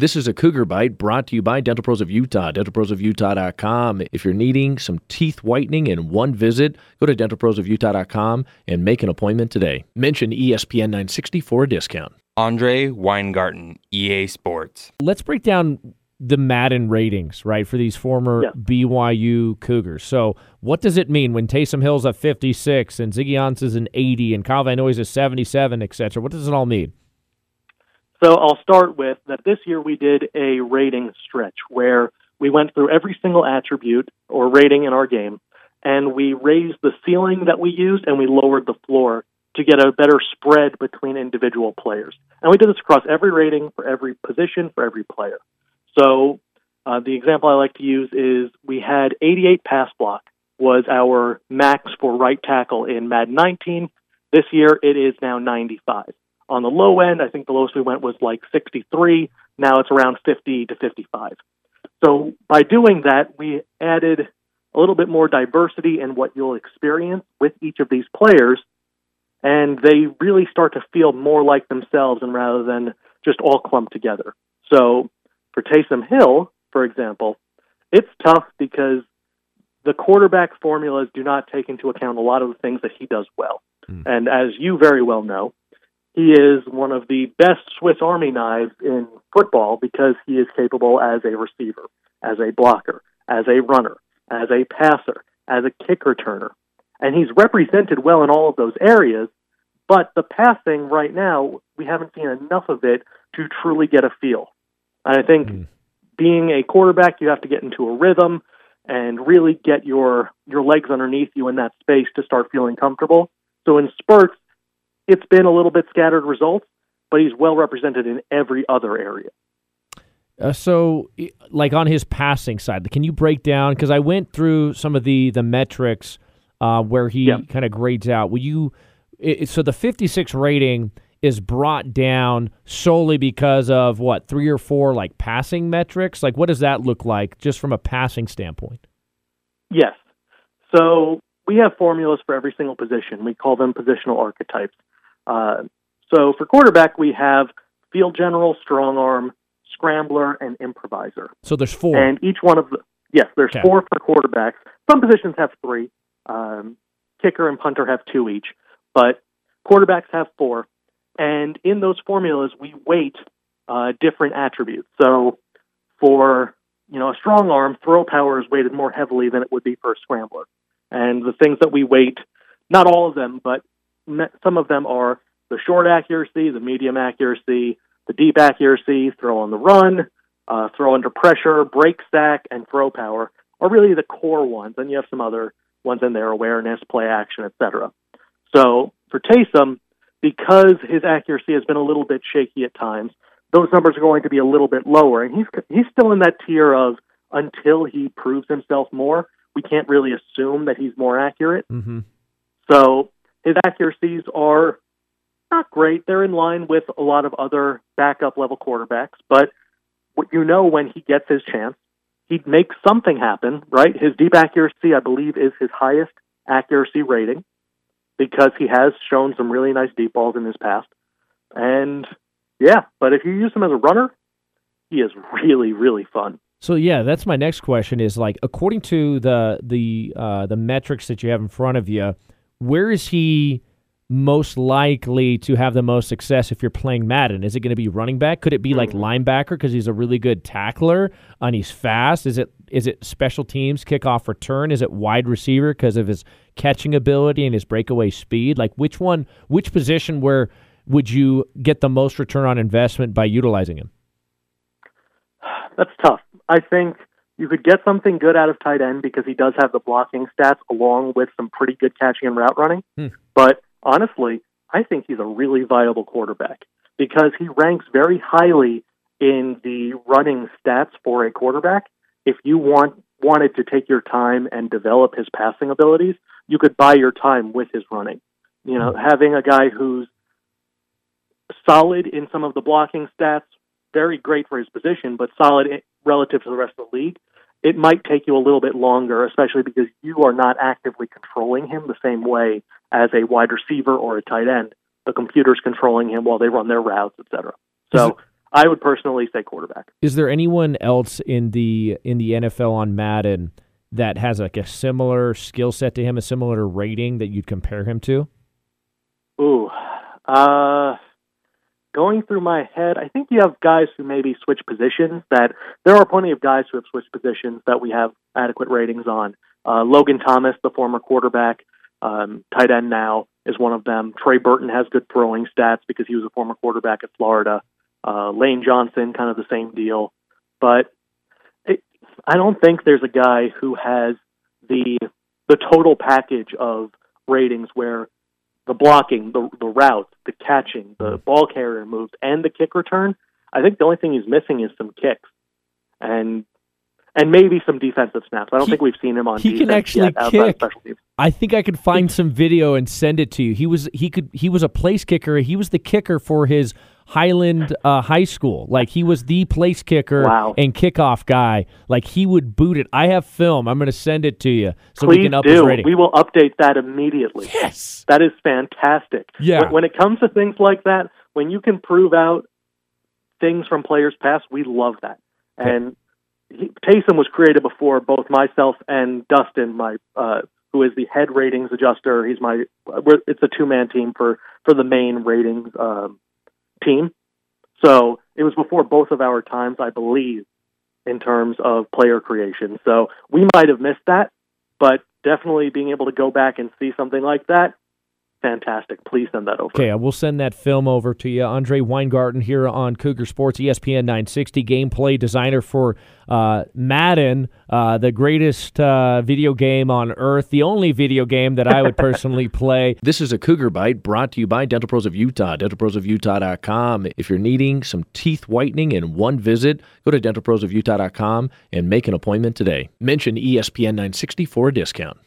This is a Cougar Bite brought to you by Dental Pros of Utah, dentalprosofutah.com. If you're needing some teeth whitening in one visit, go to dentalprosofutah.com and make an appointment today. Mention ESPN 960 for a discount. Andre Weingarten, EA Sports. Let's break down the Madden ratings, right, for these former Yeah. BYU Cougars. So, what does it mean when Taysom Hill's a 56 and Ziggy Ansah's an 80 and Kyle Van Noy's a 77, et cetera? What does it all mean? So I'll start with that this year we did a rating stretch where we went through every single attribute or rating in our game and we raised the ceiling that we used and we lowered the floor to get a better spread between individual players. And we did this across every rating for every position for every player. So uh, the example I like to use is we had 88 pass block was our max for right tackle in Madden 19. This year it is now 95. On the low end, I think the lowest we went was like 63. Now it's around 50 to 55. So by doing that, we added a little bit more diversity in what you'll experience with each of these players, and they really start to feel more like themselves and rather than just all clumped together. So for Taysom Hill, for example, it's tough because the quarterback formulas do not take into account a lot of the things that he does well. Hmm. And as you very well know, he is one of the best Swiss Army knives in football because he is capable as a receiver, as a blocker, as a runner, as a passer, as a kick returner. And he's represented well in all of those areas, but the passing right now, we haven't seen enough of it to truly get a feel. And I think hmm. being a quarterback, you have to get into a rhythm and really get your your legs underneath you in that space to start feeling comfortable. So in spurts, it's been a little bit scattered results, but he's well represented in every other area. Uh, so, like on his passing side, can you break down? Because I went through some of the the metrics uh, where he Yeah. kind of grades out. Will you? i so the 56 rating is brought down solely because of what three or four like passing metrics. Like, what does that look like just from a passing standpoint? Yes. So we have formulas for every single position. We call them positional archetypes. Uh, so for quarterback, we have field general, strong arm, scrambler, and improviser. So there's four. And each one of the yes, there's Okay. four for quarterbacks. Some positions have three. Um, kicker and punter have two each, but quarterbacks have four. And in those formulas, we weight uh, different attributes. So for you know a strong arm, throw power is weighted more heavily than it would be for a scrambler. And the things that we weight, not all of them, but some of them are the short accuracy, the medium accuracy, the deep accuracy, throw on the run, uh, throw under pressure, break sack, and throw power are really the core ones. And you have some other ones in there, awareness, play action, etc. So for Taysom, because his accuracy has been a little bit shaky at times, those numbers are going to be a little bit lower. And he's he's still in that tier of until he proves himself more, we can't really assume that he's more accurate. Mm-hmm. So his accuracies are not great. They're in line with a lot of other backup level quarterbacks, but what you know when he gets his chance, he makes something happen, right? His deep accuracy, I believe, is his highest accuracy rating because he has shown some really nice deep balls in his past. And yeah, but if you use him as a runner, he is really, really fun. So yeah, that's my next question. Is like according to the the uh, the metrics that you have in front of you, where is he most likely to have the most success if you're playing Madden? Is it going to be running back? Could it be like mm. linebacker because he's a really good tackler and he's fast? Is it is it special teams, kickoff return? Is it wide receiver because of his catching ability and his breakaway speed? Like which one, which position where would you get the most return on investment by utilizing him? That's tough. I think you could get something good out of tight end because he does have the blocking stats along with some pretty good catching and route running. Hmm. But honestly, I think he's a really viable quarterback because he ranks very highly in the running stats for a quarterback. If you want wanted to take your time and develop his passing abilities, you could buy your time with his running. You know, having a guy who's solid in some of the blocking stats, very great for his position, but solid relative to the rest of the league, it might take you a little bit longer, especially because you are not actively controlling him the same way as a wide receiver or a tight end. The computer's controlling him while they run their routes, etc. So I would personally say quarterback. Is there anyone else in the in the NFL on Madden that has like a similar skill set to him, a similar rating that you'd compare him to? Ooh, uh, going through my head, I think you have guys who maybe switch positions. That there are plenty of guys who have switched positions that we have adequate ratings on. Uh, Logan Thomas, the former quarterback, um, tight end now, is one of them. Trey Burton has good throwing stats because he was a former quarterback at Florida. Uh, Lane Johnson, kind of the same deal, but it, I don't think there's a guy who has the the total package of ratings where the blocking, the the route, the catching, the mm-hmm. ball carrier moves, and the kick return. I think the only thing he's missing is some kicks, and and maybe some defensive snaps. I don't He- think we've seen him on. he can actually kick. I think I could find some video and send it to you. He was he could he was a place kicker. He was the kicker for his Highland uh, High School. Like he was the place kicker Wow. and kickoff guy. Like he would boot it. I have film. I'm going to send it to you so Please we can up his do. rating. We will update that immediately. yes. That is fantastic. Yeah. When, when it comes to things like that, when you can prove out things from players past, we love that. And he, Taysom was created before both myself and Dustin, my uh, who is the head ratings adjuster. He's my. It's a two man team for for the main ratings um, team. So it was before both of our times, I believe, in terms of player creation. So we might have missed that, but definitely being able to go back and see something like that, fantastic. Please send that over. Okay, I will send that film over to you. Andre Weingarten here on Cougar Sports, ESPN 960, gameplay designer for uh, Madden, uh, the greatest uh, video game on earth, the only video game that I would personally play. This is a Cougar Bite brought to you by Dental Pros of Utah, dentalprosofutah.com. If you're needing some teeth whitening in one visit, go to dentalprosofutah.com and make an appointment today. Mention ESPN 960 for a discount.